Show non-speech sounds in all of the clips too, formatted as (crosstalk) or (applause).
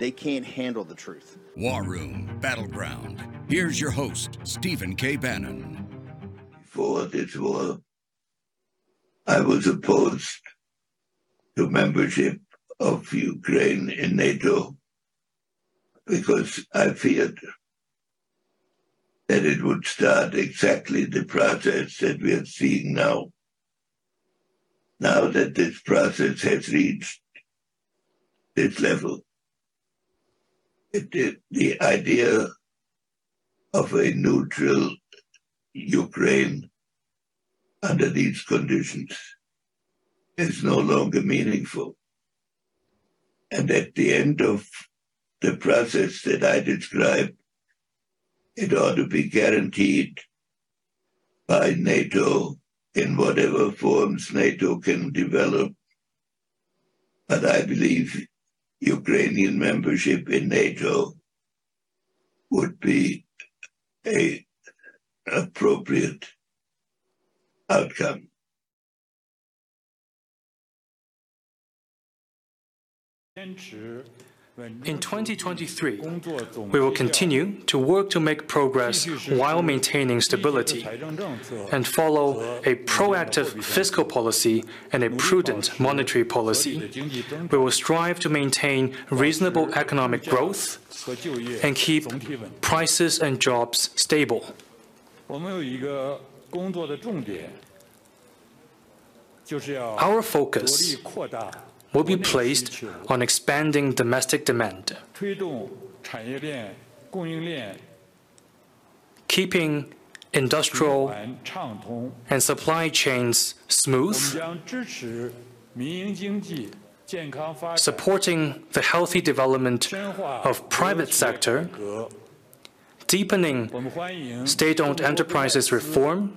they can't handle the truth. War Room Battleground. Here's your host, Stephen K. Bannon. Before this war, I was opposed to membership of Ukraine in NATO because I feared that it would start exactly the process that we are seeing now. Now that this process has reached this level, it, the idea of a neutral Ukraine under these conditions is no longer meaningful. And at the end of the process that I described, it ought to be guaranteed by NATO in whatever forms NATO can develop. But I believe Ukrainian membership in NATO would be a appropriate outcome. In 2023, we will continue to work to make progress while maintaining stability and follow a proactive fiscal policy and a prudent monetary policy. We will strive to maintain reasonable economic growth and keep prices and jobs stable. Our focus will be placed on expanding domestic demand, keeping industrial and supply chains smooth, supporting the healthy development of private sector, deepening state-owned enterprises reform,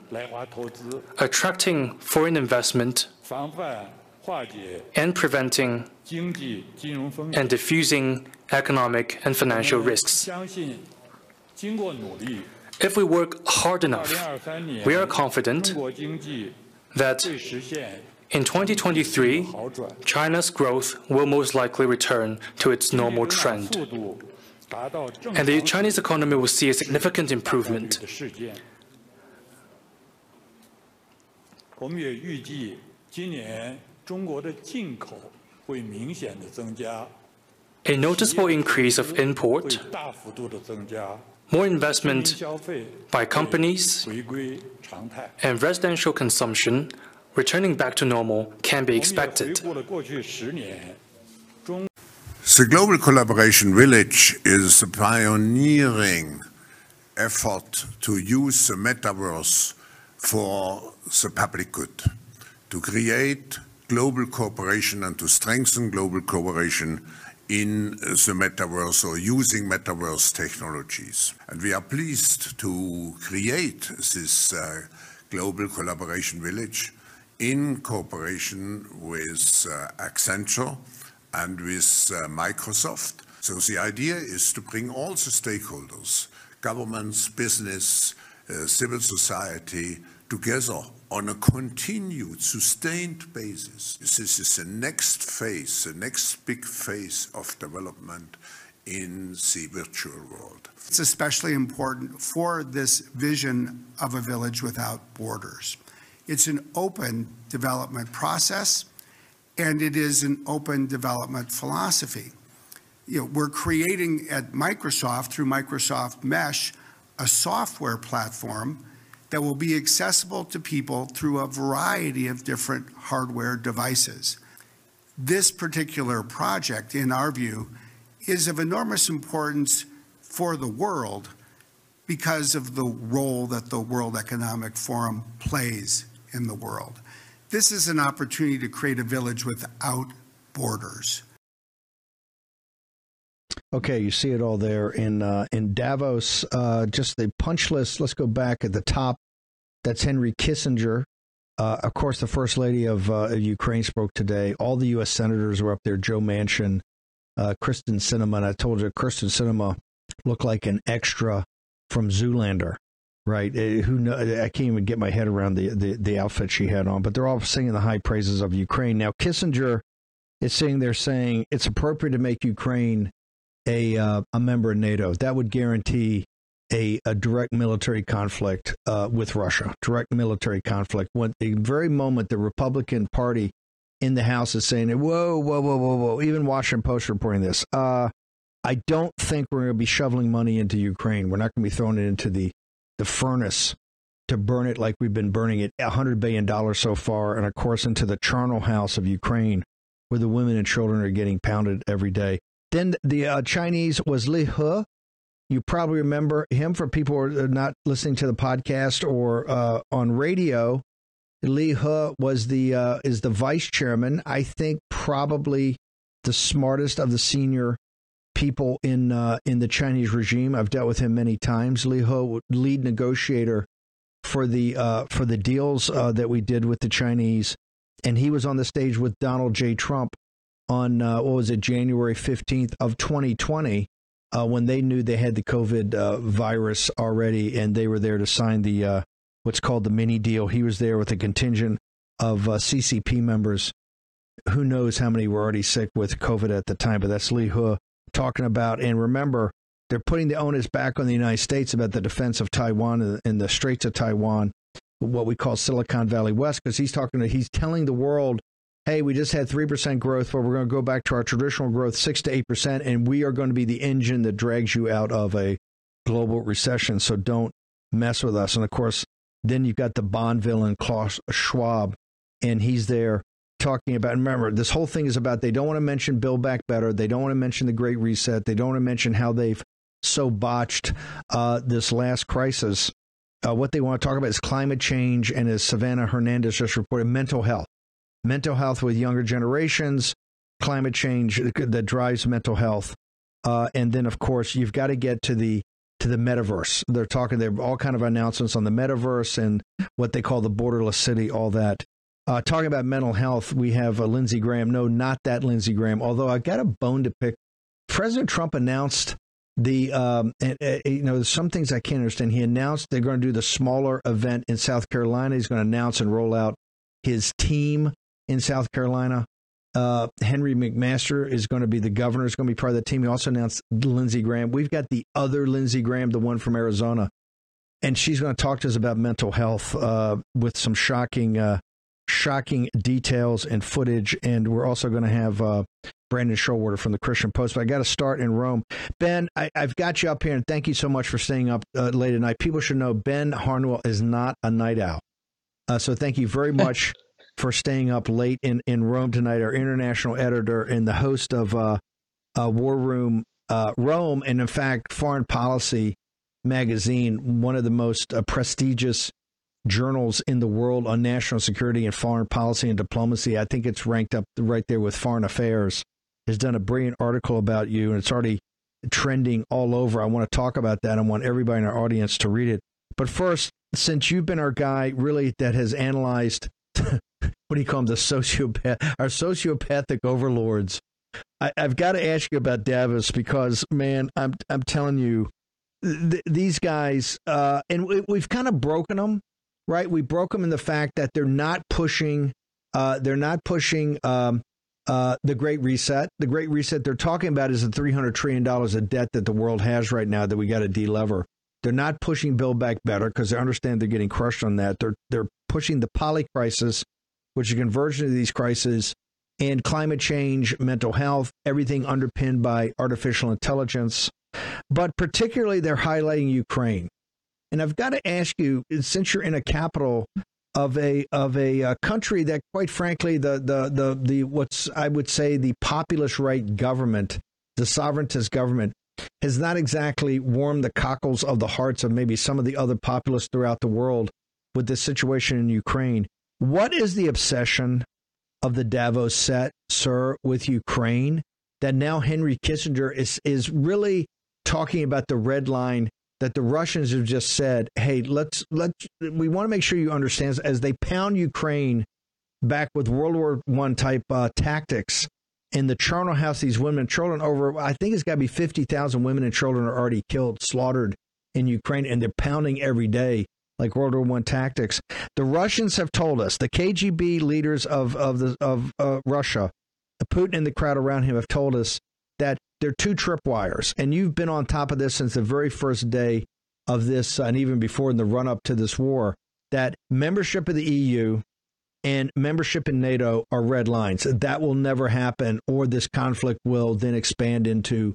attracting foreign investment, and preventing and diffusing economic and financial risks. If we work hard enough, we are confident that in 2023, China's growth will most likely return to its normal trend, and the Chinese economy will see a significant improvement. A noticeable increase of import, more investment by companies, and residential consumption returning back to normal can be expected. The Global Collaboration Village is a pioneering effort to use the metaverse for the public good, to create global cooperation and to strengthen global cooperation in the metaverse or using metaverse technologies. And we are pleased to create this uh, global collaboration village in cooperation with uh, Accenture and with uh, Microsoft. So the idea is to bring all the stakeholders, governments, business, uh, civil society, together on a continued, sustained basis. This is the next phase, the next big phase of development in the virtual world. It's especially important for this vision of a village without borders. It's an open development process, and it is an open development philosophy. You know, we're creating at Microsoft, through Microsoft Mesh, a software platform that will be accessible to people through a variety of different hardware devices. This particular project, in our view, is of enormous importance for the world because of the role that the World Economic Forum plays in the world. This is an opportunity to create a village without borders. Okay, you see it all there in uh, in Davos. Uh, just the punch list. Let's go back at the top. That's Henry Kissinger. Uh, of course, the first lady of uh, Ukraine spoke today. All the U.S. senators were up there. Joe Manchin, uh, Kyrsten Sinema. And I told you, Kyrsten Sinema looked like an extra from Zoolander, right? Uh, who know, I can't even get my head around the, the the outfit she had on. But they're all singing the high praises of Ukraine. Now, Kissinger is sitting there saying it's appropriate to make Ukraine a uh, a member of NATO. That would guarantee a, a direct military conflict uh, with Russia, direct military conflict. When the very moment the Republican Party in the House is saying, "Whoa, whoa, whoa, whoa, whoa," even Washington Post reporting this. Uh, I don't think we're going to be shoveling money into Ukraine. We're not going to be throwing it into the the furnace to burn it like we've been burning it, hundred billion dollars so far, and of course into the charnel house of Ukraine, where the women and children are getting pounded every day. Then the uh, Chinese was Liu He. You probably remember him for people who are not listening to the podcast or uh, on radio. Liu He was the uh, is the vice chairman. I think probably the smartest of the senior people in uh, in the Chinese regime. I've dealt with him many times. Liu He, lead negotiator for the uh, for the deals uh, that we did with the Chinese, and he was on the stage with Donald J. Trump on uh, what was it January fifteenth of 2020 uh, when they knew they had the COVID uh, virus already, and they were there to sign the uh, what's called the mini deal. He was there with a contingent of uh, CCP members. Who knows how many were already sick with COVID at the time? But that's Liu He talking about. And remember, they're putting the onus back on the United States about the defense of Taiwan and the Straits of Taiwan, what we call Silicon Valley West, because he's talking. To, he's telling the world hey, we just had 3% growth, but we're going to go back to our traditional growth, 6 to 8%, and we are going to be the engine that drags you out of a global recession. So don't mess with us. And of course, then you've got the Bond villain, Klaus Schwab, and he's there talking about. Remember, this whole thing is about they don't want to mention Build Back Better. They don't want to mention the Great Reset. They don't want to mention how they've so botched uh, this last crisis. Uh, what they want to talk about is climate change, and as Savannah Hernandez just reported, mental health mental health with younger generations, climate change that drives mental health, uh, and then of course you've got to get to the to the metaverse. They're talking. There are all kind of announcements on the metaverse and what they call the borderless city. All that. Uh, talking about mental health, we have uh, Lindsey Graham. No, not that Lindsey Graham. Although I got a bone to pick. President Trump announced the um, and, you know some things I can't understand. He announced they're going to do the smaller event in South Carolina. He's going to announce and roll out his team in South Carolina. Uh, Henry McMaster is going to be the governor, is going to be part of the team. He also announced Lindsey Graham. We've got the other Lindsey Graham, the one from Arizona, and she's going to talk to us about mental health uh, with some shocking, uh, shocking details and footage. And we're also going to have uh, Brandon Showalter from the Christian Post. But I got to start in Rome. Ben, I, have got you up here, and thank you so much for staying up uh, late at night. People should know Ben Harnwell is not a night owl. Uh, so thank you very (laughs) much for staying up late in, in Rome tonight, our international editor and the host of uh, uh, War Room uh, Rome, and in fact, Foreign Policy magazine, one of the most uh, prestigious journals in the world on national security and foreign policy and diplomacy. I think it's ranked up right there with Foreign Affairs. Has done a brilliant article about you, and it's already trending all over. I want to talk about that. I want everybody in our audience to read it. But first, since you've been our guy, really, that has analyzed what do you call them? The sociopath, our sociopathic overlords. I, have got to ask you about Davos because, man, I'm I'm telling you, th- these guys, uh, and we, we've kind of broken them, right? We broke them in the fact that they're not pushing, uh, they're not pushing um, uh, the Great Reset. The Great Reset they're talking about is the 300 trillion dollars of debt that the world has right now that we got to delever. They're not pushing Build Back Better because they understand they're getting crushed on that. They're they're pushing the poly crisis which is a conversion of these crises, and climate change, mental health, everything underpinned by artificial intelligence. But particularly, they're highlighting Ukraine. And I've got to ask you, since you're in a capital of a of a uh, country that, quite frankly, the the the the what's I would say the populist right government, the sovereigntist government, has not exactly warmed the cockles of the hearts of maybe some of the other populists throughout the world with the situation in Ukraine. What is the obsession of the Davos set, sir, with Ukraine? that now Henry Kissinger is is really talking about the red line that the Russians have just said, "Hey, let's let's we want to make sure you understand as they pound Ukraine back with World War One type uh, tactics." In the charnel house, these women and children over, I think it's got to be 50,000 women and children are already killed, slaughtered in Ukraine, and they're pounding every day like World War One tactics. The Russians have told us, the KGB leaders of of the of uh, Russia, Putin and the crowd around him have told us that they're two tripwires, and you've been on top of this since the very first day of this, uh, and even before in the run up to this war. That membership of the EU and membership in NATO are red lines. That will never happen, or this conflict will then expand into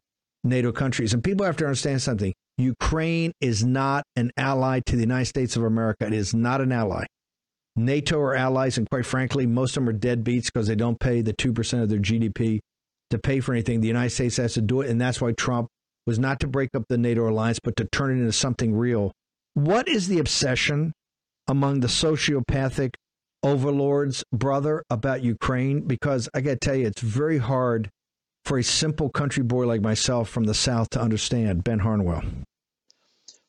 NATO countries. And people have to understand something. Ukraine is not an ally to the United States of America. It is not an ally. NATO are allies, and quite frankly, most of them are deadbeats because they don't pay the 2% of their GDP to pay for anything. The United States has to do it, and that's why Trump was not to break up the NATO alliance, but to turn it into something real. What is the obsession among the sociopathic overlords, brother, about Ukraine? Because I got to tell you, it's very hard for a simple country boy like myself from the South to understand. Ben Harnwell.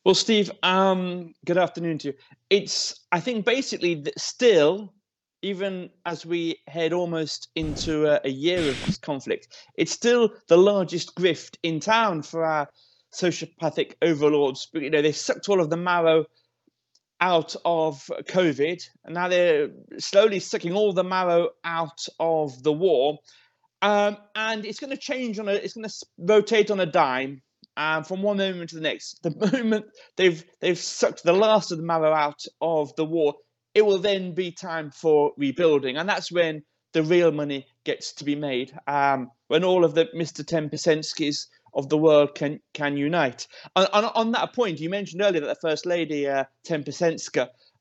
Well, Steve, um, good afternoon to you. It's, I think, basically still, even as we head almost into a, a year of this conflict, it's still the largest grift in town for our sociopathic overlords. But, You know, they sucked all of the marrow out of COVID, and now they're slowly sucking all the marrow out of the war. Um, and it's going to change on a, it's going to rotate on a dime um, from one moment to the next. The (laughs) moment they've they've sucked the last of the marrow out of the war, it will then be time for rebuilding, and that's when the real money gets to be made. Um, when all of the Mr. Ten of the world can can unite. On, on, that point, you mentioned earlier that the First Lady uh, Ten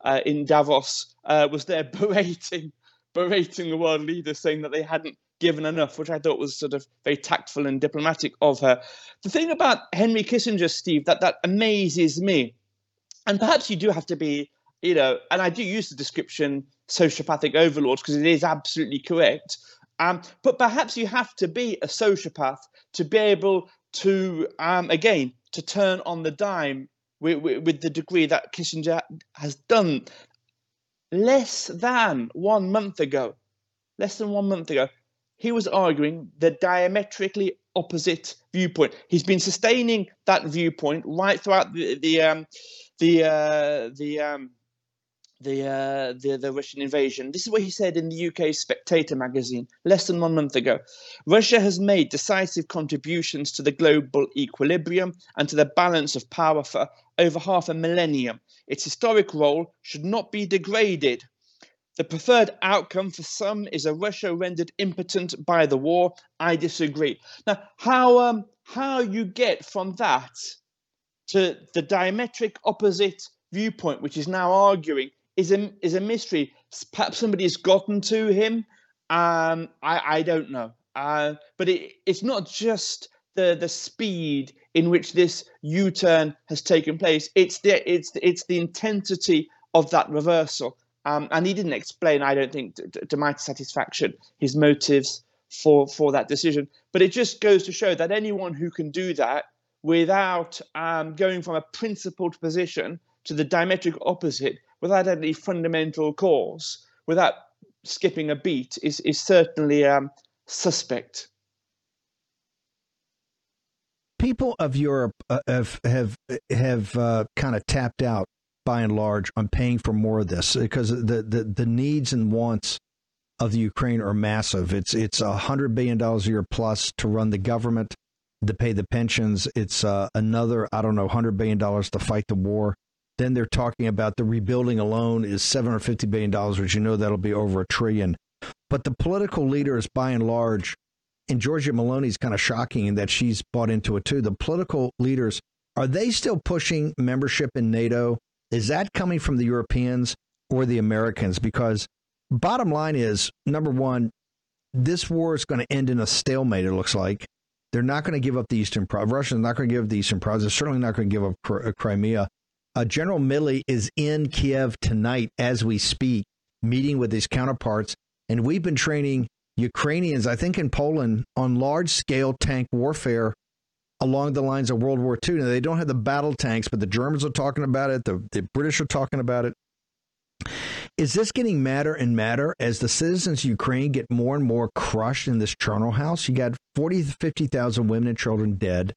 uh, in Davos uh, was there (laughs) berating berating the world leaders, saying that they hadn't given enough, which I thought was sort of very tactful and diplomatic of her. The thing about Henry Kissinger, Steve, that that amazes me, and perhaps you do have to be, you know, and I do use the description sociopathic overlords because it is absolutely correct. Um, but perhaps you have to be a sociopath to be able to, um, again, to turn on the dime with, with, with the degree that Kissinger has done. Less than one month ago, less than one month ago, he was arguing the diametrically opposite viewpoint. He's been sustaining that viewpoint right throughout the the um, the uh, the, um, the, uh, the the Russian invasion. This is what he said in the UK Spectator magazine less than one month ago. Russia has made decisive contributions to the global equilibrium and to the balance of power for over half a millennium. Its historic role should not be degraded. The preferred outcome for some is a Russia rendered impotent by the war. I disagree. Now, how um, how you get from that to the diametric opposite viewpoint, which is now arguing, is a is a mystery. Perhaps somebody has gotten to him. Um, I I don't know. Uh, but it, it's not just the the speed in which this U-turn has taken place. It's the it's it's the intensity of that reversal. Um, and he didn't explain, I don't think, to, to, my satisfaction, his motives for for that decision. But it just goes to show that anyone who can do that without um, going from a principled position to the diametric opposite, without any fundamental cause, without skipping a beat, is is certainly um, suspect. People of Europe uh, have have have uh, kind of tapped out by and large on paying for more of this because the, the, the needs and wants of the Ukraine are massive. It's it's a hundred billion dollars a year plus to run the government, to pay the pensions. It's uh, another I don't know hundred billion dollars to fight the war. Then they're talking about the rebuilding alone is seven hundred fifty billion dollars, which you know that'll be over a trillion. But the political leaders, by and large, and Giorgia Meloni is kind of shocking in that she's bought into it too. The political leaders are they still pushing membership in NATO? Is that coming from the Europeans or the Americans? Because bottom line is number one, this war is going to end in a stalemate, it looks like. They're not going to give up the Eastern Province. Russia's not going to give up the Eastern Province. They're certainly not going to give up uh, Crimea. Uh, General Milley is in Kiev tonight as we speak, meeting with his counterparts. And we've been training Ukrainians, I think in Poland, on large scale tank warfare along the lines of World War II. Now, they don't have the battle tanks, but the Germans are talking about it, the, the British are talking about it. Is this getting madder and madder as the citizens of Ukraine get more and more crushed in this charnel house? You got 40 to 50,000 women and children dead.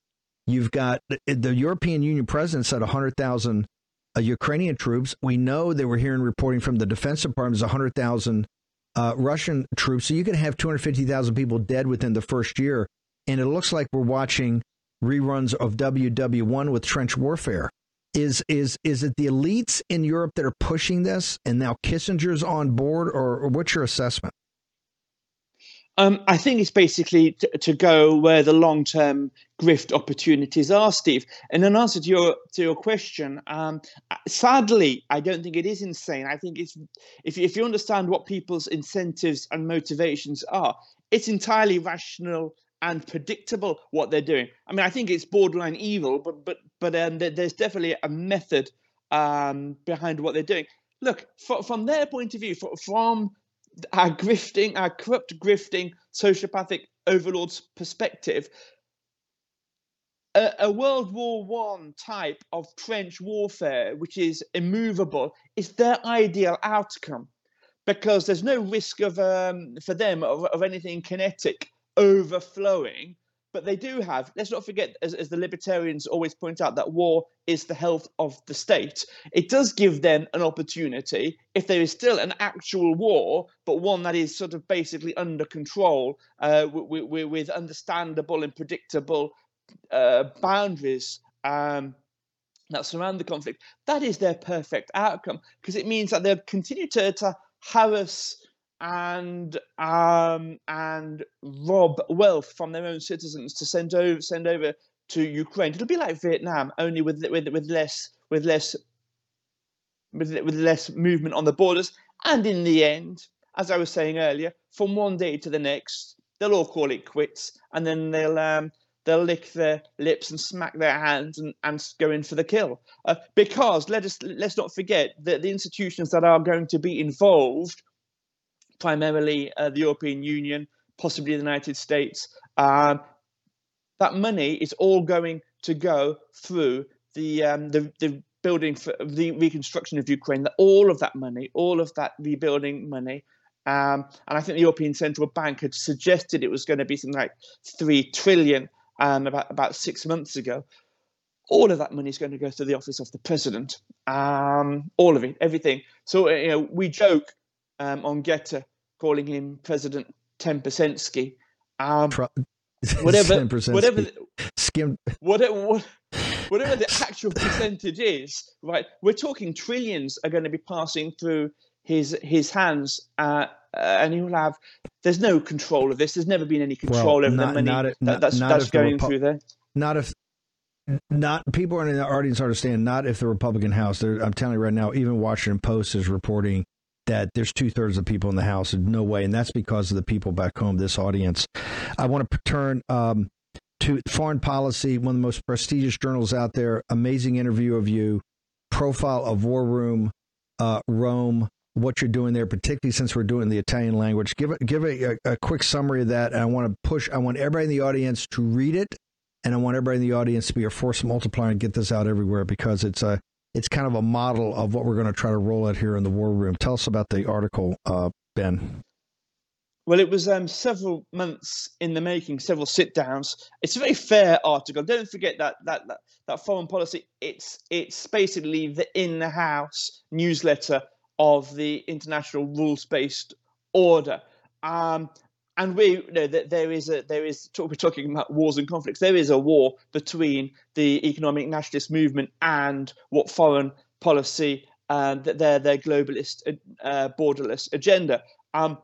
You've got the European Union president said 100,000 uh, Ukrainian troops. We know they were hearing reporting from the Defense Department is 100,000 uh, Russian troops. So you can have 250,000 people dead within the first year. And it looks like we're watching reruns of WW1 with trench warfare. Is is is it the elites in Europe that are pushing this, and now Kissinger's on board, or, or what's your assessment? Um, I think it's basically to, to go where the long term grift opportunities are, Steve. And in answer to your to your question, um, sadly, I don't think it is insane. I think it's if if you understand what people's incentives and motivations are, it's entirely rational and predictable what they're doing. I mean, I think it's borderline evil, but but but um, there's definitely a method um, behind what they're doing. Look, for, from their point of view, for, from our grifting, our corrupt grifting, sociopathic overlords' perspective, a, a, World War One type of trench warfare, which is immovable, is their ideal outcome because there's no risk of um, for them of, of anything kinetic overflowing but they do have, let's not forget, as, as, the libertarians always point out, that war is the health of the state. It does give them an opportunity, if there is still an actual war, but one that is sort of basically under control uh, with, with, with, understandable and predictable uh, boundaries. Um, that surround the conflict, that is their perfect outcome because it means that they'll continue to, to harass and um, and rob wealth from their own citizens to send over send over to Ukraine. It'll be like Vietnam, only with with with less with less with, with less movement on the borders. And in the end, as I was saying earlier, from one day to the next, they'll all call it quits, and then they'll um, they'll lick their lips and smack their hands and, and go in for the kill. Uh, because let us let's not forget that the institutions that are going to be involved primarily uh, the European Union, possibly the United States. Um, that money is all going to go through the um, the, the building for the reconstruction of Ukraine. That all of that money, all of that rebuilding money, um, and I think the European Central Bank had suggested it was going to be something like three trillion um, about about six months ago. All of that money is going to go to the office of the president. Um, all of it, everything. So you know, we joke um, on Gettr calling him President Ten Percentski. Um, (laughs) whatever, whatever, skim, whatever, whatever the actual percentage is, right? We're talking trillions are going to be passing through his his hands, uh, uh, and he'll have. There's no control of this. There's never been any control well, over not, the money not, that, that's, that's going Repu- through there. Not if not people in the audience understand. Not if the Republican House. I'm telling you right now. Even Washington Post is reporting that there's two thirds of people in the House. No way. And that's because of the people back home, this audience. I want to turn um, to Foreign Policy, one of the most prestigious journals out there. Amazing interview of you, profile of War Room, uh, Rome, what you're doing there, particularly since we're doing the Italian language. Give, give a, a quick summary of that. And I want to push, I want everybody in the audience to read it. And I want everybody in the audience to be a force multiplier and get this out everywhere because it's a it's kind of a model of what we're going to try to roll out here in the war room. Tell us about the article, uh, Ben. Well, it was um, several months in the making, several sit downs. It's a very fair article. Don't forget that that that, that foreign policy. It's it's basically the in the house newsletter of the international rules based order. Um, and we you know that there is a there is we're talking about wars and conflicts. There is a war between the economic nationalist movement and what foreign policy and um, their their globalist uh, borderless agenda. Um,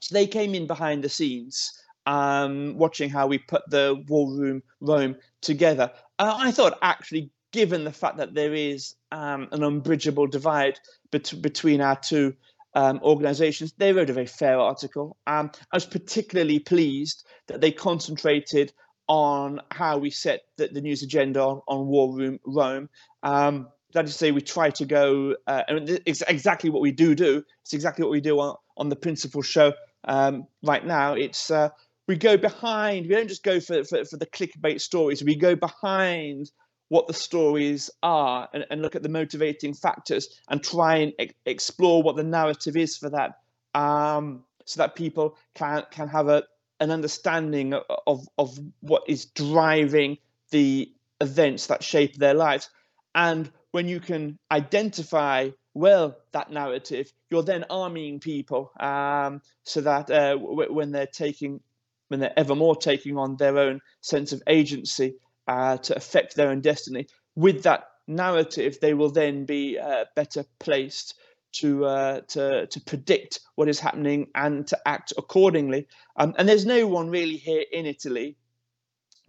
so they came in behind the scenes, um, watching how we put the war room Rome together. Uh, I thought actually, given the fact that there is um, an unbridgeable divide bet- between our two um, organizations. They wrote a very fair article. Um, I was particularly pleased that they concentrated on how we set the, the news agenda on, on, War Room Rome. Um, that is to say, we try to go, uh, and it's exactly what we do do. It's exactly what we do on, on the principal show Um, right now, it's uh, we go behind. We don't just go for, for, for the clickbait stories. We go behind what the stories are and, and look at the motivating factors and try and e- explore what the narrative is for that, um, so that people can can have a an understanding of of what is driving the events that shape their lives. And when you can identify well that narrative, you're then arming people um, so that uh, w- when they're taking, when they're ever more taking on their own sense of agency uh, to affect their own destiny, with that narrative, they will then be uh, better placed to uh, to to predict what is happening and to act accordingly. Um, and there's no one really here in Italy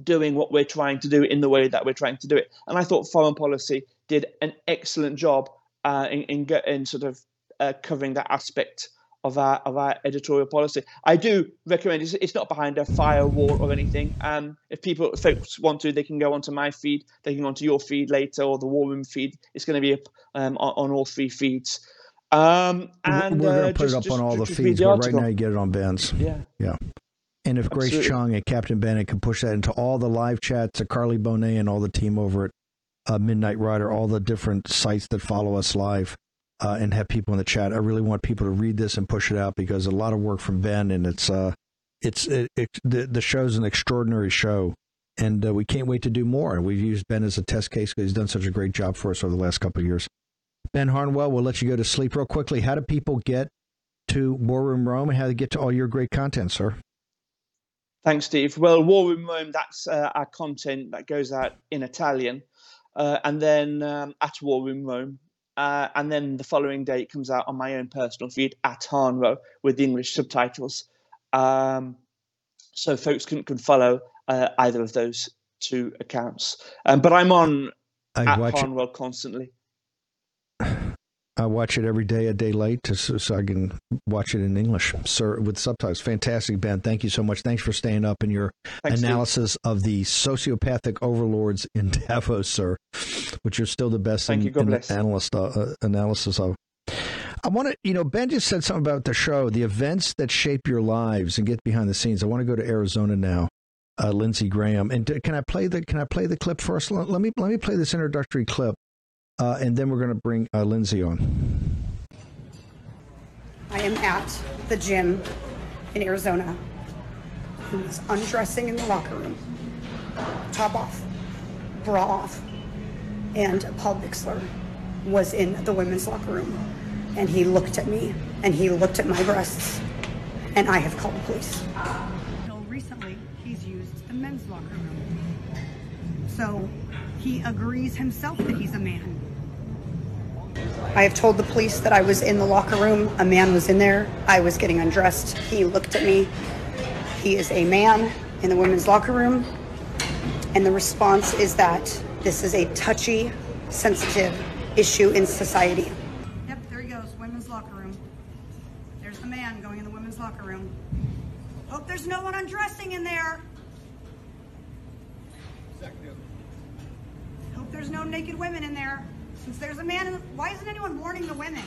doing what we're trying to do in the way that we're trying to do it. And I thought foreign policy did an excellent job uh, in, in, in sort of uh, covering that aspect of our of our editorial policy. I do recommend it's, it's not behind a firewall or anything. Um, if people if folks want to, they can go onto my feed, they can go onto your feed later or the War Room feed. It's going to be um, on, on all three feeds. Um, and we're going to uh, put just- it up just- on all the just read feeds, but right now you get it on Ben's. Yeah. Yeah. And if Grace Absolutely. Chung and Captain Bennett can push that into all the live chats, to Carly Bonet and all the team over at uh, Midnight Rider, all the different sites that follow us live, uh, and have people in the chat. I really want people to read this and push it out because a lot of work from Ben, and it's uh, it's it, it, the the show's an extraordinary show, and uh, we can't wait to do more. And we've used Ben as a test case because he's done such a great job for us over the last couple of years. Ben Harnwell, we'll let you go to sleep real quickly. How do people get to War Room Rome and how to get to all your great content, sir? Thanks, Steve. Well, War Room Rome, that's uh, our content that goes out in Italian. Uh, and then um, at War Room Rome. Uh, and then the following day, it comes out on my own personal feed at Harnrow with the English subtitles. Um, so folks can, can follow uh, either of those two accounts. Um, but I'm on I at watch. Harnwell constantly. I watch it every day, a day late, to, so, I can watch it in English, sir, with subtitles. Fantastic, Ben. Thank you so much. Thanks for staying up in your Thanks, Steve. analysis of the sociopathic overlords in Davos, sir, which you're still the best Thank in, you. God in bless. analyst uh, uh, analysis of. I want to, you know, Ben just said something about the show, the events that shape your lives, and get behind the scenes. I want to go to Arizona now. Uh, Lindsey Graham, and can I play the can I play the clip first? Let, let me let me play this introductory clip, uh, and then we're going to bring uh, Lindsay on. I am at the gym in Arizona. He was undressing in the locker room, top off, bra off, and Paul Bixler was in the women's locker room, and he looked at me and he looked at my breasts, and I have called the police. Until recently, he's used the men's locker room. So he agrees himself that he's a man. I have told the police that I was in the locker room. A man was in there. I was getting undressed. He looked at me. He is a man in the women's locker room. And the response is that this is a touchy, sensitive issue in society. Yep, there he goes, women's locker room. There's the man going in the women's locker room. Hope there's no one undressing in there. Hope there's no naked women in there. Since there's a man, in the, why isn't anyone warning the women?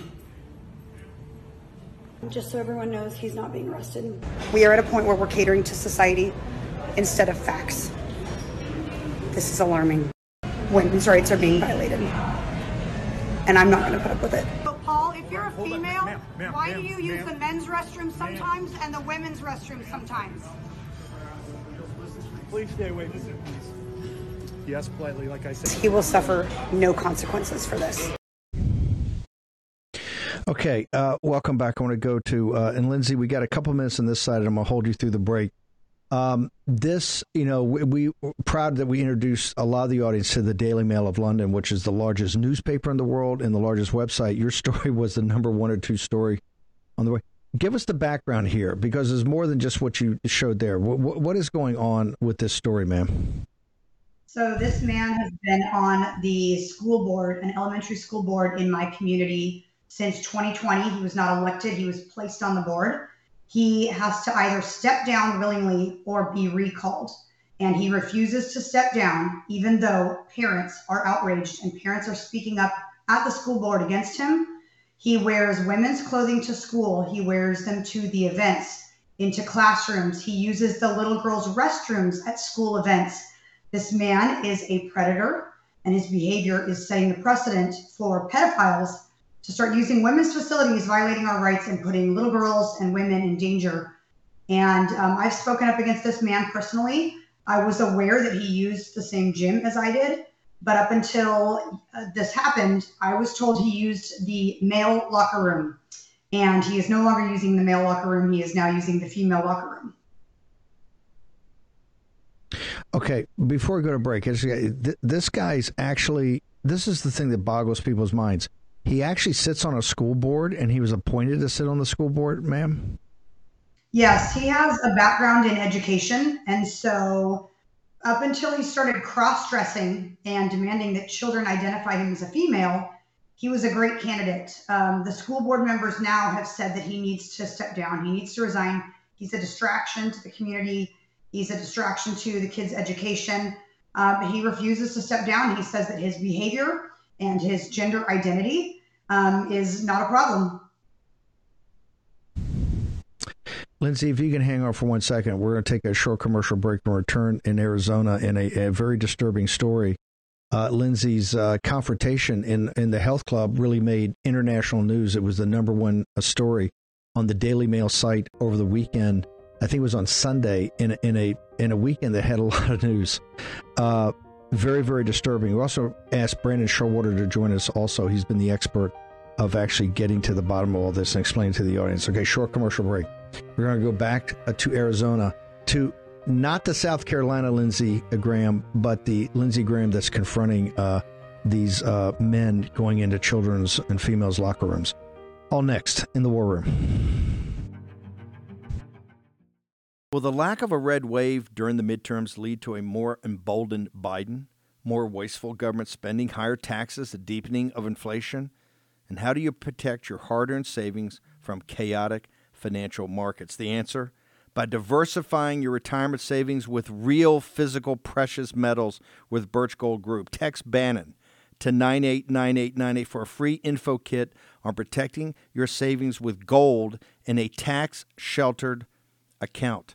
Just so everyone knows, he's not being arrested. We are at a point where we're catering to society instead of facts. This is alarming. Women's rights are being violated. And I'm not going to put up with it. So, Paul, if you're a female, why do you use the men's restroom sometimes and the women's restroom sometimes? Please stay away from it, please. Yes, politely, like I said. He will suffer no consequences for this. Okay, uh, welcome back. I want to go to uh, and Lindsay. We got a couple minutes on this side, and I'm gonna hold you through the break. Um, this, you know, we, we we're proud that we introduced a lot of the audience to the Daily Mail of London, which is the largest newspaper in the world and the largest website. Your (laughs) story was the number one or two story on the way. Give us the background here, because there's more than just what you showed there. What, what, what is going on with this story, ma'am? So this man has been on the school board, an elementary school board in my community since 2020. He was not elected, he was placed on the board. He has to either step down willingly or be recalled. And he refuses to step down, even though parents are outraged and parents are speaking up at the school board against him. He wears women's clothing to school, he wears them to the events. into classrooms. He uses the little girls' restrooms at school events. This man is a predator, and his behavior is setting the precedent for pedophiles to start using women's facilities, violating our rights, and putting little girls and women in danger. And um, I've spoken up against this man personally. I was aware that he used the same gym as I did, but up until uh, this happened, I was told he used the male locker room. And he is no longer using the male locker room, he is now using the female locker room. Okay, before we go to break, this guy's actually, this is the thing that boggles people's minds. He actually sits on a school board and he was appointed to sit on the school board, ma'am? Yes, he has a background in education. And so, up until he started cross dressing and demanding that children identify him as a female, he was a great candidate. Um, the school board members now have said that he needs to step down, he needs to resign. He's a distraction to the community, he's a distraction to the kids' education. Um, he refuses to step down. He says that his behavior and his gender identity um, is not a problem. Lindsay, if you can hang on for one second, we're going to take a short commercial break and return in Arizona in a, a very disturbing story. Uh, Lindsay's uh, confrontation in, in the health club really made international news. It was the number one uh, story on the Daily Mail site over the weekend. I think it was on Sunday in a, in a in a weekend that had a lot of news. Uh, very very disturbing. We also asked Brandon Showalter to join us. Also, he's been the expert of actually getting to the bottom of all this and explaining to the audience. Okay, short commercial break. We're going to go back uh, to Arizona to not the South Carolina Lindsey Graham, but the Lindsey Graham that's confronting uh, these uh, men going into children's and females' locker rooms. All next in the War Room. Will the lack of a red wave during the midterms lead to a more emboldened Biden? More wasteful government spending, higher taxes, a deepening of inflation? And how do you protect your hard earned savings from chaotic financial markets? The answer by diversifying your retirement savings with real physical precious metals with Birch Gold Group. Text Bannon to 989898 for a free info kit on protecting your savings with gold in a tax sheltered account.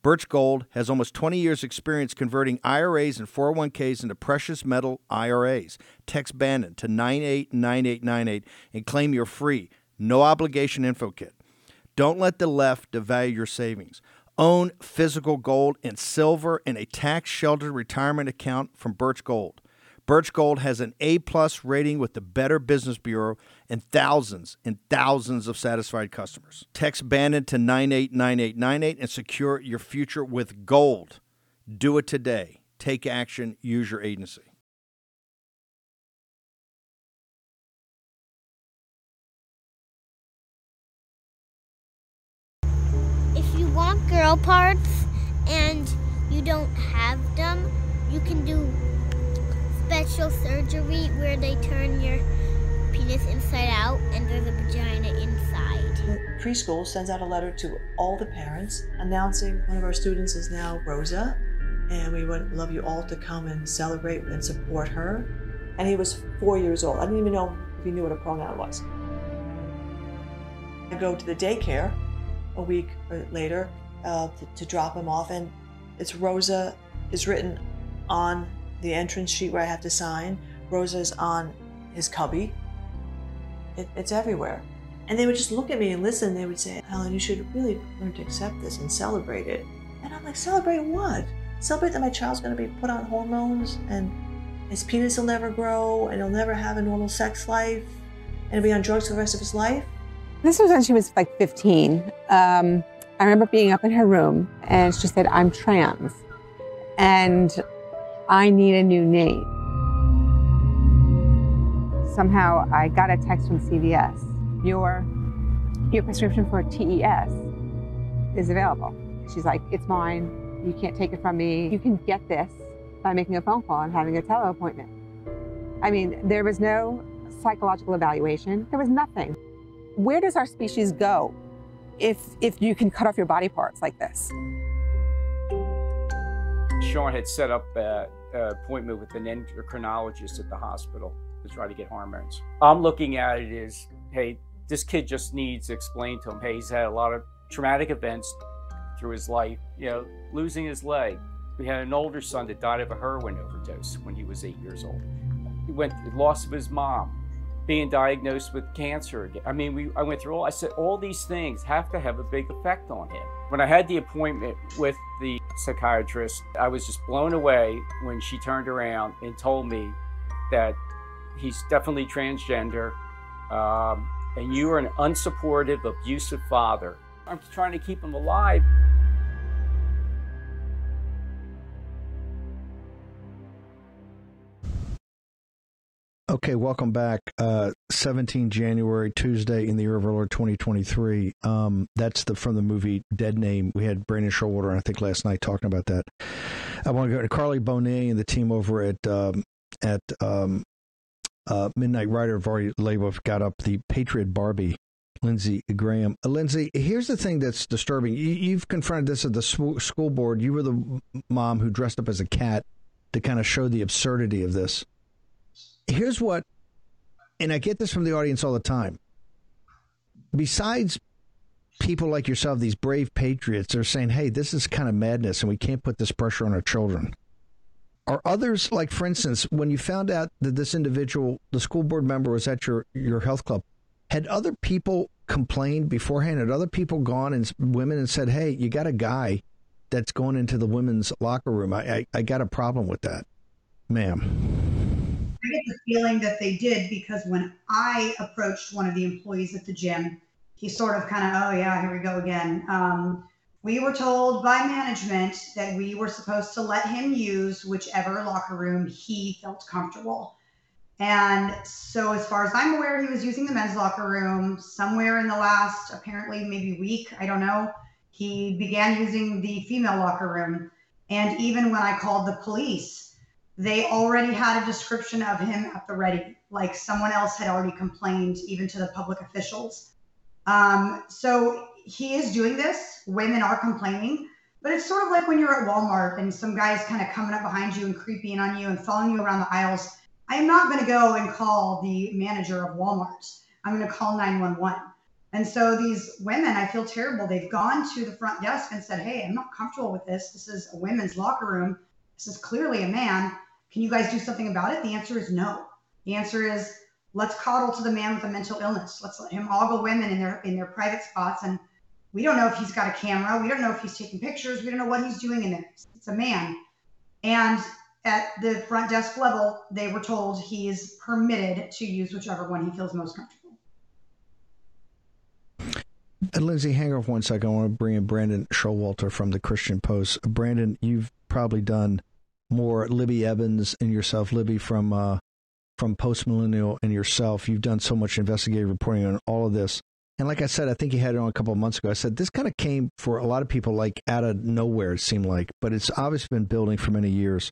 Birch Gold has almost 20 years' experience converting IRAs and 401ks into precious metal IRAs. Text Bannon to 989898 and claim your free, no obligation info kit. Don't let the left devalue your savings. Own physical gold and silver in a tax sheltered retirement account from Birch Gold. Birch Gold has an A plus rating with the Better Business Bureau and thousands and thousands of satisfied customers. Text Bannon to 989898 and secure your future with gold. Do it today. Take action. Use your agency. If you want girl parts and you don't have them, you can do special surgery where they turn your penis inside out and there's a vagina inside. Preschool sends out a letter to all the parents announcing one of our students is now Rosa, and we would love you all to come and celebrate and support her. And he was four years old. I didn't even know if he knew what a pronoun was. I go to the daycare a week later uh, to, to, drop him off, and it's Rosa is written on the entrance sheet where I have to sign. Rosa's on his cubby. It, it's everywhere. And they would just look at me and listen. They would say, Helen, you should really learn to accept this and celebrate it. And I'm like, celebrate what? Celebrate that my child's going to be put on hormones and his penis will never grow and he'll never have a normal sex life and he'll be on drugs for the rest of his life? This was when she was like 15. Um, I remember being up in her room and she said, I'm trans and I need a new name. Somehow I got a text from CVS. Your, your prescription for TES is available. She's like, it's mine. You can't take it from me. You can get this by making a phone call and having a tele appointment. I mean, there was no psychological evaluation. There was nothing. Where does our species go if, if you can cut off your body parts like this. Sean had set up an appointment with an endocrinologist at the hospital to try to get hormones. I'm looking at it as, hey, this kid just needs to explain to him, hey, he's had a lot of traumatic events through his life, you know, losing his leg. We had an older son that died of a heroin overdose when he was eight years old. He went the loss of his mom, being diagnosed with cancer again. I mean, we I went through all. I said all these things have to have a big effect on him. When I had the appointment with the psychiatrist, I was just blown away when she turned around and told me that he's definitely transgender, um, and you are an unsupportive, abusive father. I'm trying to keep him alive. Okay, welcome back. Uh, 17 January, Tuesday in the year of our Lord 2023. Um, that's the from the movie Dead Name. We had Brandon Showalter, I think, last night talking about that. I want to go to Carly Bonet and the team over at um, at um, uh, Midnight Rider have already labeled, got up the Patriot Barbie Lindsey Graham. Uh, Lindsey, here's the thing that's disturbing. You, have confronted this at the sw- school board. You were the mom who dressed up as a cat to kind of show the absurdity of this here's what, and I get this from the audience all the time. Besides people like yourself, these brave patriots, are saying, hey, this is kind of madness and we can't put this pressure on our children. Are others, like for instance, when you found out that this individual, the school board member, was at your, your health club, had other people complained beforehand? Had other people gone and women and said, hey, you got a guy that's going into the women's locker room? I, I, I got a problem with that, ma'am. I get the feeling that they did because when I approached one of the employees at the gym, he sort of kind of, oh yeah, here we go again. Um, we were told by management that we were supposed to let him use whichever locker room he felt comfortable. And so, as far as I'm aware, he was using the men's locker room somewhere in the last, apparently, maybe week. I don't know. He began using the female locker room. And even when I called the police, they already had a description of him at the ready, like someone else had already complained, even to the public officials. Um, so he is doing this. Women are complaining, but it's sort of like when you're at Walmart and some guy's kind of coming up behind you and creeping on you and following you around the aisles. I am not going to go and call the manager of Walmart. I'm going to call 911. And so these women, I feel terrible. They've gone to the front desk and said, Hey, I'm not comfortable with this. This is a women's locker room. This is clearly a man. Can you guys do something about it? The answer is no. The answer is let's coddle to the man with a mental illness. Let's let him ogle women in their in their private spots. And we don't know if he's got a camera. We don't know if he's taking pictures. We don't know what he's doing in there. It's a man. And at the front desk level, they were told he is permitted to use whichever one he feels most comfortable. And Lindsey, hang off one second. I want to bring in Brandon Showalter from the Christian Post. Brandon, you've probably done more Libby Evans and yourself, Libby from uh, from Post Millennial and yourself. You've done so much investigative reporting on all of this. And like I said, I think you had it on a couple of months ago. I said this kind of came for a lot of people like out of nowhere, it seemed like, but it's obviously been building for many years.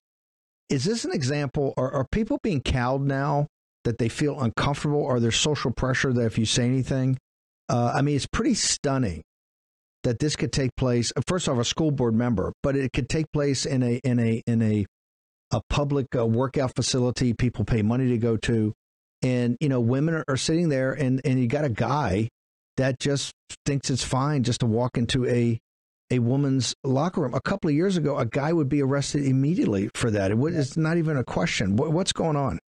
Is this an example? Are, are people being cowed now that they feel uncomfortable? Are there social pressure that if you say anything? Uh, I mean, it's pretty stunning that this could take place. First off, a school board member, but it could take place in a in a in a a public uh, workout facility. People pay money to go to, and you know, women are, are sitting there, and and you got a guy that just thinks it's fine just to walk into a a woman's locker room. A couple of years ago, a guy would be arrested immediately for that. It it's not even a question. What, what's going on?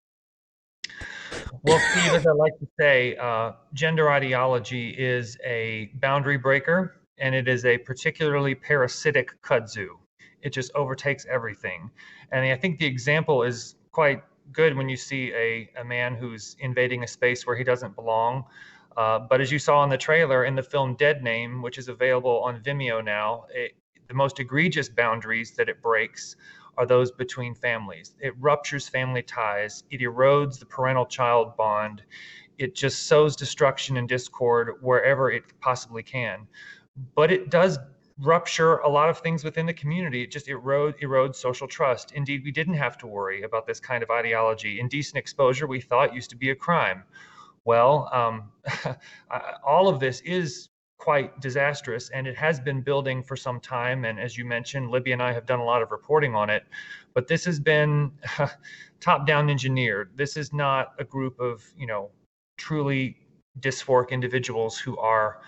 Well, Steve, as I like to say, uh, gender ideology is a boundary breaker and it is a particularly parasitic kudzu. It just overtakes everything. And I think the example is quite good when you see a, a man who's invading a space where he doesn't belong. Uh, but as you saw in the trailer in the film Dead Name, which is available on Vimeo now, it, the most egregious boundaries that it breaks are those between families. It ruptures family ties, it erodes the parental child bond, it just sows destruction and discord wherever it possibly can but it does rupture a lot of things within the community. It just erode, erodes social trust. Indeed, we didn't have to worry about this kind of ideology. Indecent exposure, we thought, used to be a crime. Well, um, (laughs) all of this is quite disastrous, and it has been building for some time. And as you mentioned, Libby and I have done a lot of reporting on it. But this has been (laughs) top-down engineered. This is not a group of, you know, truly dysphoric individuals who are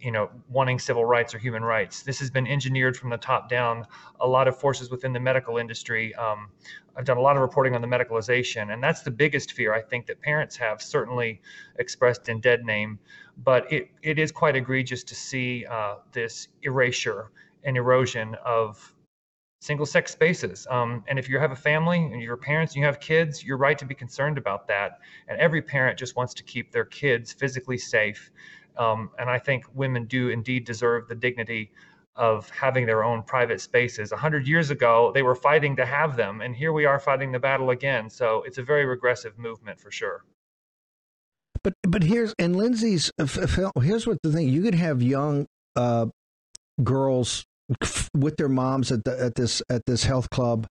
you know, wanting civil rights or human rights. This has been engineered from the top down. A lot of forces within the medical industry. Um, I've done a lot of reporting on the medicalization, and that's the biggest fear I think that parents have, certainly expressed in Dead Name. But it, it is quite egregious to see uh, this erasure and erosion of single sex spaces. Um, and if you have a family and you're parents and you have kids, you're right to be concerned about that. And every parent just wants to keep their kids physically safe. Um, and I think women do indeed deserve the dignity of having their own private spaces. A hundred years ago, they were fighting to have them, and here we are fighting the battle again. So it's a very regressive movement for sure. But but here's and Lindsey's here's what the thing you could have young uh, girls with their moms at the at this at this health club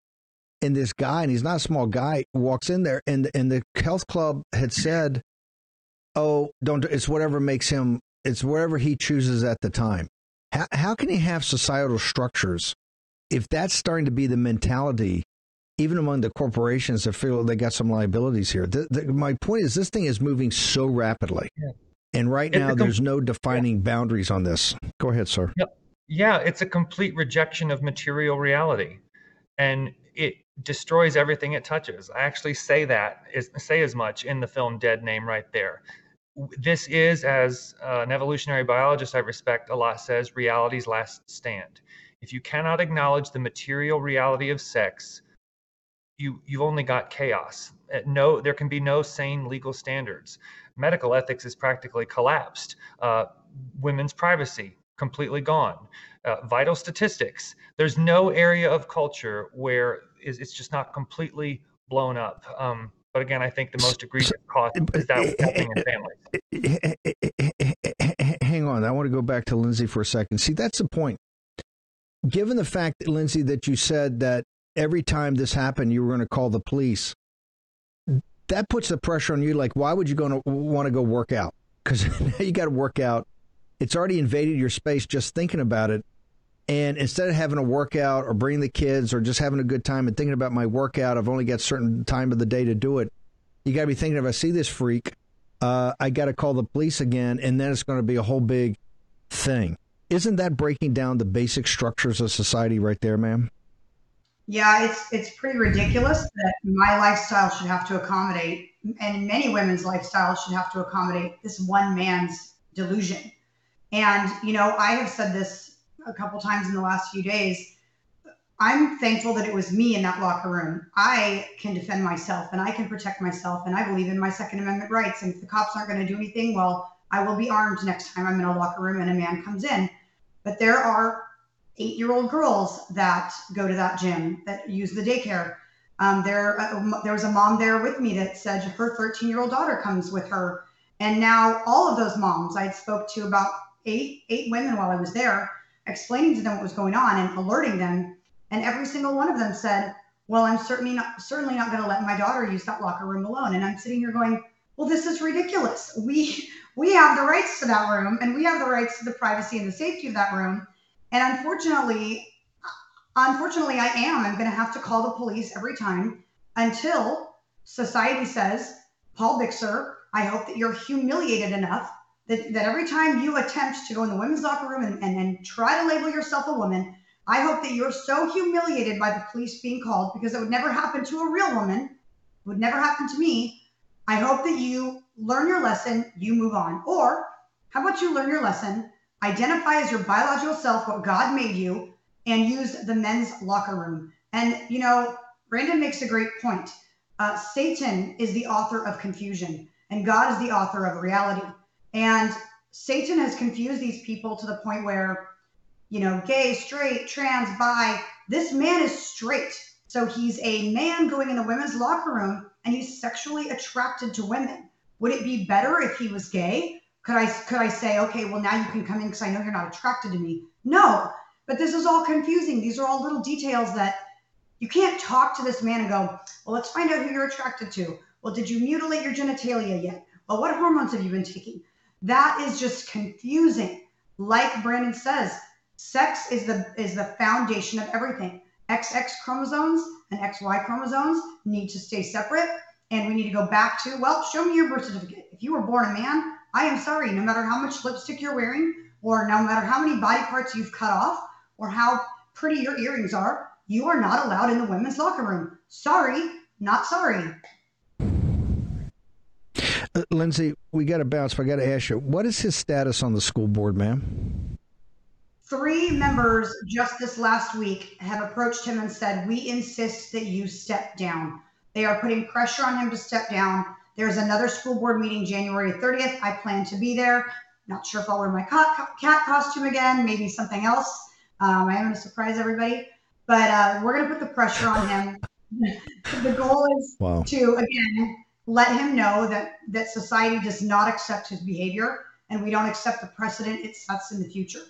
and this guy and he's not a small guy walks in there and and the health club had said oh don't it's whatever makes him it's whatever he chooses at the time how, how can he have societal structures if that's starting to be the mentality even among the corporations that feel they got some liabilities here the, the, my point is this thing is moving so rapidly yeah. and right now there's no defining yeah. boundaries on this go ahead sir yep yeah, it's a complete rejection of material reality, and it destroys everything it touches. I actually say that is say as much in the film Dead Name right there. This is, as uh, an evolutionary biologist I respect a lot says, reality's last stand. If you cannot acknowledge the material reality of sex, you you've only got chaos. No, there can be no sane legal standards. Medical ethics is practically collapsed. Uh, women's privacy completely gone. Uh, vital statistics. There's no area of culture where it's just not completely blown up. Um, but again, I think the most egregious cost is that what's happening in families. Hang on, I want to go back to Lindsey for a second. See, that's the point. Given the fact, Lindsey, that you said that every time this happened, you were going to call the police. That puts the pressure on you. Like, why would you go to want to go work out? Because now you got to work out it's already invaded your space just thinking about it. And instead of having a workout or bringing the kids or just having a good time and thinking about my workout, I've only got certain time of the day to do it. You got to be thinking if I see this freak, uh, I got to call the police again, and then it's going to be a whole big thing. Isn't that breaking down the basic structures of society right there, ma'am? Yeah, it's it's pretty ridiculous that my lifestyle should have to accommodate, and many women's lifestyles should have to accommodate this one man's delusion. And, you know, I have said this a couple times in the last few days. I'm thankful that it was me in that locker room. I can defend myself and I can protect myself. And I believe in my Second Amendment rights. And if the cops aren't going to do anything, well, I will be armed next time I'm in a locker room and a man comes in. But there are eight year old girls that go to that gym that use the daycare. Um, there, uh, there was a mom there with me that said her 13 year old daughter comes with her. And now all of those moms I spoke to about eight eight women while I was there, explaining to them what was going on and alerting them. And every single one of them said, "Well, I'm certainly not certainly not going to let my daughter use that locker room alone." And I'm sitting here going, "Well, this is ridiculous. We we have the rights to that room, and we have the rights to the privacy and the safety of that room. And unfortunately, unfortunately, I am. I'm going to have to call the police every time until society says, Paul Bixer, I hope that you're humiliated enough that, that every time you attempt to go in the women's locker room and, and, and try to label yourself a woman, I hope that you're so humiliated by the police being called because it would never happen to a real woman. It would never happen to me. I hope that you learn your lesson, you move on. Or how about you learn your lesson, identify as your biological self, what God made you, and use the men's locker room. And, you know, Brandon makes a great point. Uh, Satan is the author of confusion, and God is the author of reality. And Satan has confused these people to the point where, you know, gay, straight, trans, bi, this man is straight. So he's a man going in the women's locker room and he's sexually attracted to women. Would it be better if he was gay? Could I could I say, okay, well now you can come in because I know you're not attracted to me? No, but this is all confusing. These are all little details that you can't talk to this man and go, well, let's find out who you're attracted to. Well, did you mutilate your genitalia yet? Well, what hormones have you been taking? That is just confusing. Like Brandon says, sex is the is the foundation of everything. XX chromosomes and XY chromosomes need to stay separate. And we need to go back to, well, show me your birth certificate. If you were born a man, I am sorry, no matter how much lipstick you're wearing, or no matter how many body parts you've cut off, or how pretty your earrings are, you are not allowed in the women's locker room. Sorry, not sorry. Uh, Lindsey, we got to bounce, but I got to ask you, what is his status on the school board, ma'am? Three members just this last week have approached him and said, We insist that you step down. They are putting pressure on him to step down. There's another school board meeting January 30th. I plan to be there. Not sure if I'll wear my cat, cat costume again, maybe something else. Um, I am going to surprise everybody, but uh, we're going to put the pressure on him. (laughs) the goal is wow. to, again, let him know that, that society does not accept his behavior and we don't accept the precedent it sets in the future.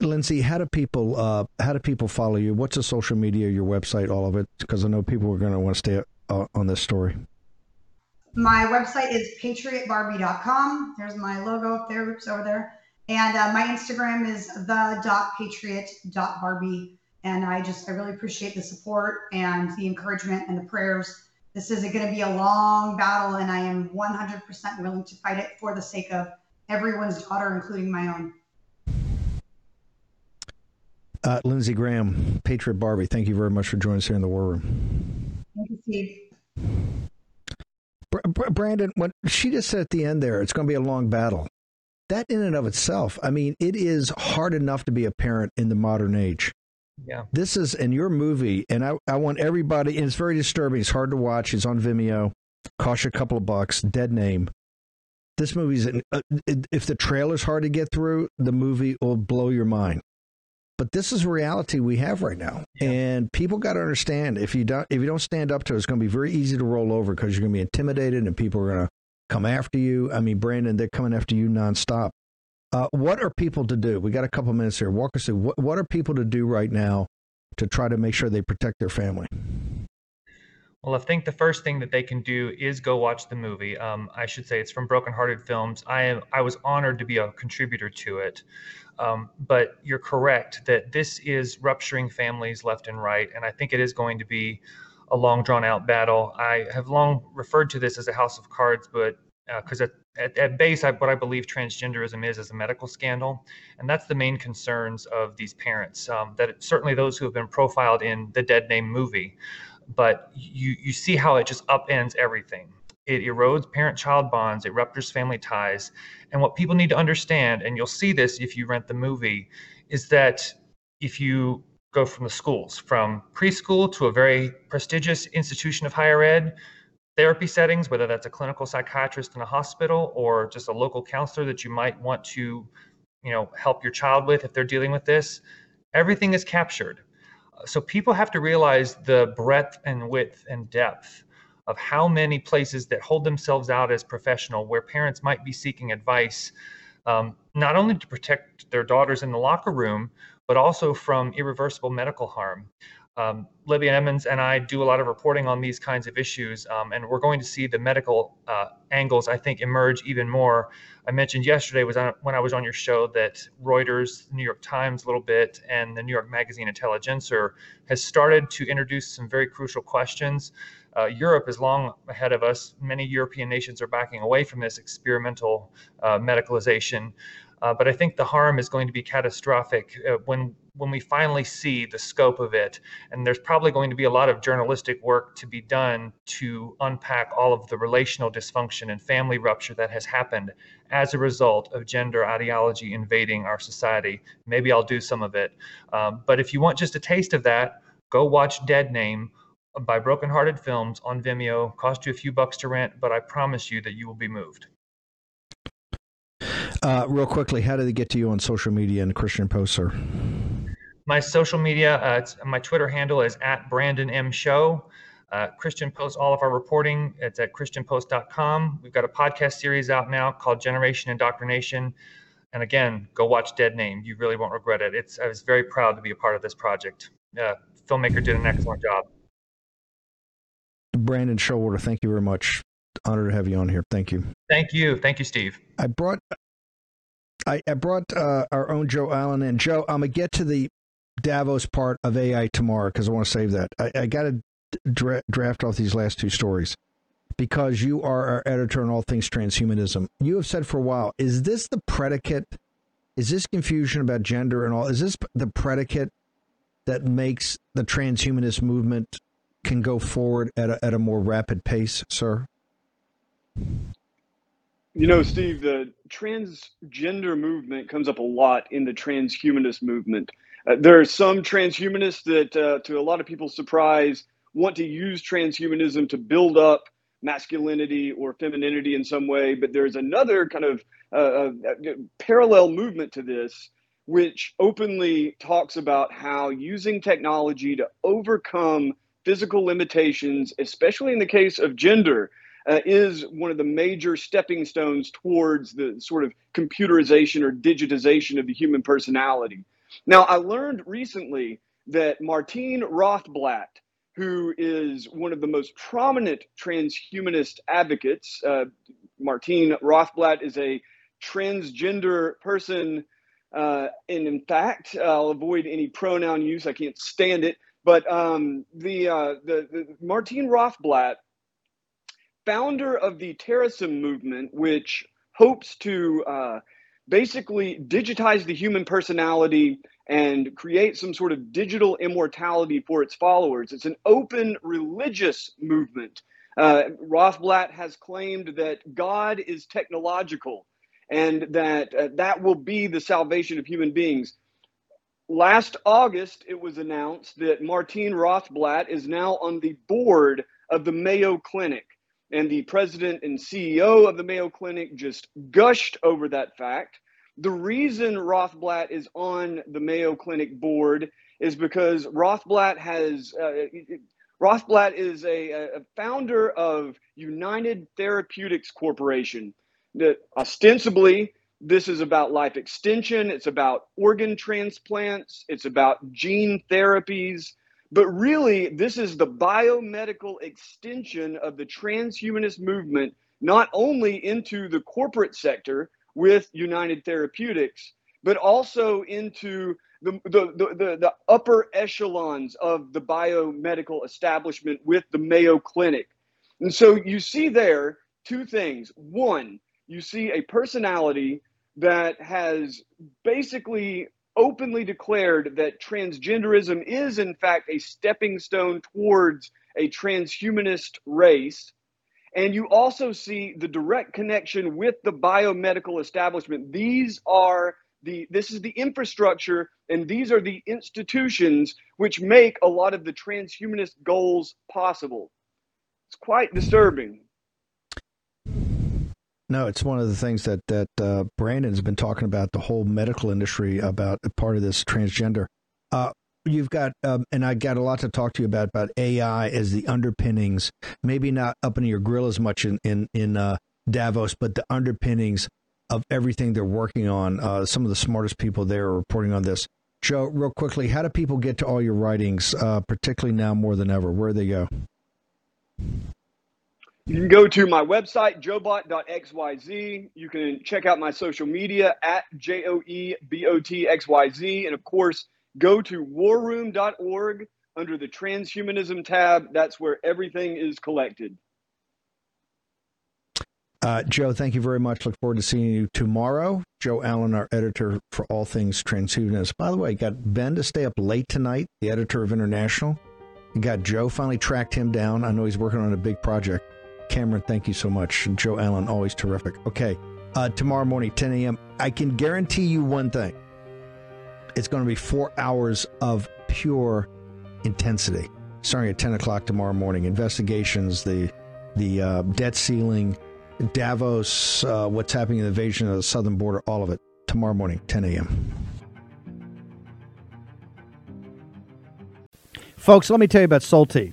Lindsey, how do people uh, how do people follow you? What's the social media, your website, all of it? Because I know people are going to want to stay uh, on this story. My website is patriotbarbie.com. There's my logo up there, oops, over there. And uh, my Instagram is the.patriot.barbie. And I just, I really appreciate the support and the encouragement and the prayers. This is going to be a long battle, and I am 100% willing to fight it for the sake of everyone's daughter, including my own. Uh, Lindsey Graham, Patriot Barbie, thank you very much for joining us here in the War Room. Thank you, Steve. Brandon, what she just said at the end there, it's going to be a long battle. That in and of itself, I mean, it is hard enough to be a parent in the modern age. Yeah. This is in your movie, and I, I want everybody, and it's very disturbing. It's hard to watch. It's on Vimeo. Cost you a couple of bucks. Dead name. This movie's, uh, if the trailer's hard to get through, the movie will blow your mind. But this is reality we have right now, yeah. and people got to understand if you don't if you don't stand up to it, it's going to be very easy to roll over because you're going to be intimidated, and people are going to come after you. I mean, Brandon, they're coming after you nonstop. Uh, what are people to do? We got a couple minutes here. Walk us through what, what are people to do right now to try to make sure they protect their family? Well, I think the first thing that they can do is go watch the movie. Um, I should say it's from Broken Hearted Films. I am I was honored to be a contributor to it. Um, but you're correct that this is rupturing families left and right. And I think it is going to be a long, drawn out battle. I have long referred to this as a house of cards, but because uh, at, at, base, I, what I believe transgenderism is is a medical scandal, and that's the main concerns of these parents. Um, that it, certainly those who have been profiled in the Dead Name movie, but you you see how it just upends everything it erodes parent child bonds, it ruptures family ties. And what people need to understand, and you'll see this if you rent the movie, is that if you go from the schools, from preschool to a very prestigious institution of higher ed, therapy settings, whether that's a clinical psychiatrist in a hospital or just a local counselor that you might want to, you know, help your child with if they're dealing with this, everything is captured. So people have to realize the breadth and width and depth of how many places that hold themselves out as professional, where parents might be seeking advice, um, not only to protect their daughters in the locker room, but also from irreversible medical harm. Um, Libby Emmons and I do a lot of reporting on these kinds of issues, um, and we're going to see the medical uh, angles, I think, emerge even more. I mentioned yesterday was on, when I was on your show that Reuters, New York Times, a little bit, and the New York Magazine Intelligencer has started to introduce some very crucial questions uh, Europe is long ahead of us. Many European nations are backing away from this experimental uh, medicalization. Uh, but I think the harm is going to be catastrophic uh, when when we finally see the scope of it. And there's probably going to be a lot of journalistic work to be done to unpack all of the relational dysfunction and family rupture that has happened as a result of gender ideology invading our society. Maybe I'll do some of it. Um, but if you want just a taste of that, go watch Dead Name by Brokenhearted Films on Vimeo. Cost you a few bucks to rent, but I promise you that you will be moved. Uh, real quickly, how do they get to you on social media and Christian Post, sir? My social media, uh, my Twitter handle is at Brandon M Show. Uh, Christian Post all of our reporting. It's at christianpost.com. We've got a podcast series out now called Generation Indoctrination. And again, go watch Dead Name. You really won't regret it. It's I was very proud to be a part of this project. Uh, filmmaker did an excellent job. Brandon Showalter, thank you very much. Honored to have you on here. Thank you. Thank you. Thank you, Steve. I brought I, I brought uh, our own Joe Allen in. Joe, I'm gonna get to the Davos part of AI tomorrow because I want to save that. I, I got to dra- draft off these last two stories. because you are our editor on all things transhumanism. You have said for a while, is this the predicate? Is this confusion about gender and all? Is this the predicate that makes the transhumanist movement can go forward at a, at a more rapid pace, sir? You know, Steve, the transgender movement comes up a lot in the transhumanist movement. Uh, there are some transhumanists that, uh, to a lot of people's surprise, want to use transhumanism to build up masculinity or femininity in some way. But there's another kind of uh, uh parallel movement to this, which openly talks about how using technology to overcome physical limitations, especially in the case of gender, uh, is one of the major stepping stones towards the sort of computerization or digitization of the human personality. Now, I learned recently that Martine Rothblatt, who is one of the most prominent transhumanist advocates, uh, Martine Rothblatt is a transgender person. Uh, and in fact, I'll avoid any pronoun use. I can't stand it. But um, the, uh, the, the Martine Rothblatt, founder of the Terasem movement, which hopes to uh, basically digitize the human personality and create some sort of digital immortality for its followers. It's an open religious movement. Uh, Rothblatt has claimed that God is technological and that uh, that will be the salvation of human beings. Last August, it was announced that Martine Rothblatt is now on the board of the Mayo Clinic. And the president and CEO of the Mayo Clinic just gushed over that fact. The reason Rothblatt is on the Mayo Clinic board is because Rothblatt has uh, Rothblatt is a, a, founder of United Therapeutics Corporation. That ostensibly this is about life extension, it's about organ transplants, it's about gene therapies. But really, this is the biomedical extension of the transhumanist movement, not only into the corporate sector with United Therapeutics, but also into the, the, the, the, upper echelons of the biomedical establishment with the Mayo Clinic. And so you see there two things. One, you see a personality that has basically openly declared that transgenderism is, in fact, a stepping stone towards a transhumanist race. And you also see the direct connection with the biomedical establishment. These are the this is the infrastructure and these are the institutions which make a lot of the transhumanist goals possible. It's quite disturbing. No, it's one of the things that that uh, Brandon's been talking about the whole medical industry about part of this transgender. Uh, you've got, um, and I got a lot to talk to you about about AI as the underpinnings. Maybe not up in your grill as much in in in uh, Davos, but the underpinnings of everything they're working on. Uh, some of the smartest people there are reporting on this. Joe, real quickly, how do people get to all your writings, uh, particularly now more than ever? Where do they go? You can go to my website, joebot.xyz. You can check out my social media at J O E B O T X Y Z. And of course, go to warroom.org under the transhumanism tab. That's where everything is collected. Uh, Joe, thank you very much. Look forward to seeing you tomorrow. Joe Allen, our editor for all things transhumanist. By the way, got Ben to stay up late tonight, the editor of International. Got Joe finally tracked him down. I know he's working on a big project. Cameron, thank you so much. And Joe Allen, always terrific. Okay, uh, tomorrow morning, 10 a.m. I can guarantee you one thing it's going to be four hours of pure intensity starting at 10 o'clock tomorrow morning. Investigations, the, the uh, debt ceiling, Davos, uh, what's happening in the invasion of the southern border, all of it tomorrow morning, 10 a.m. Folks, let me tell you about Solti.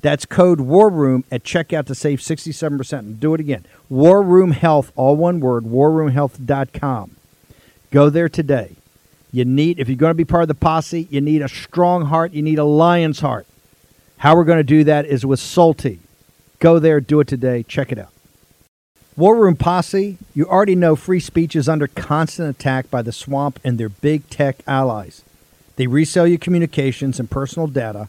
That's code War Room at checkout to save 67%. And do it again. War Room Health, all one word, warroomhealth.com. Go there today. You need, if you're going to be part of the posse, you need a strong heart. You need a lion's heart. How we're going to do that is with Solti. Go there, do it today. Check it out. War Room Posse, you already know free speech is under constant attack by the swamp and their big tech allies. They resell your communications and personal data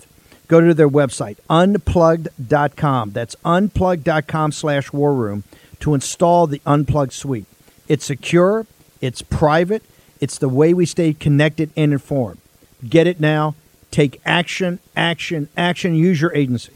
go to their website, unplugged.com. That's unplugged.com slash war room to install the Unplugged suite. It's secure, it's private, it's the way we stay connected and informed. Get it now. Take action, action, action. Use your agency.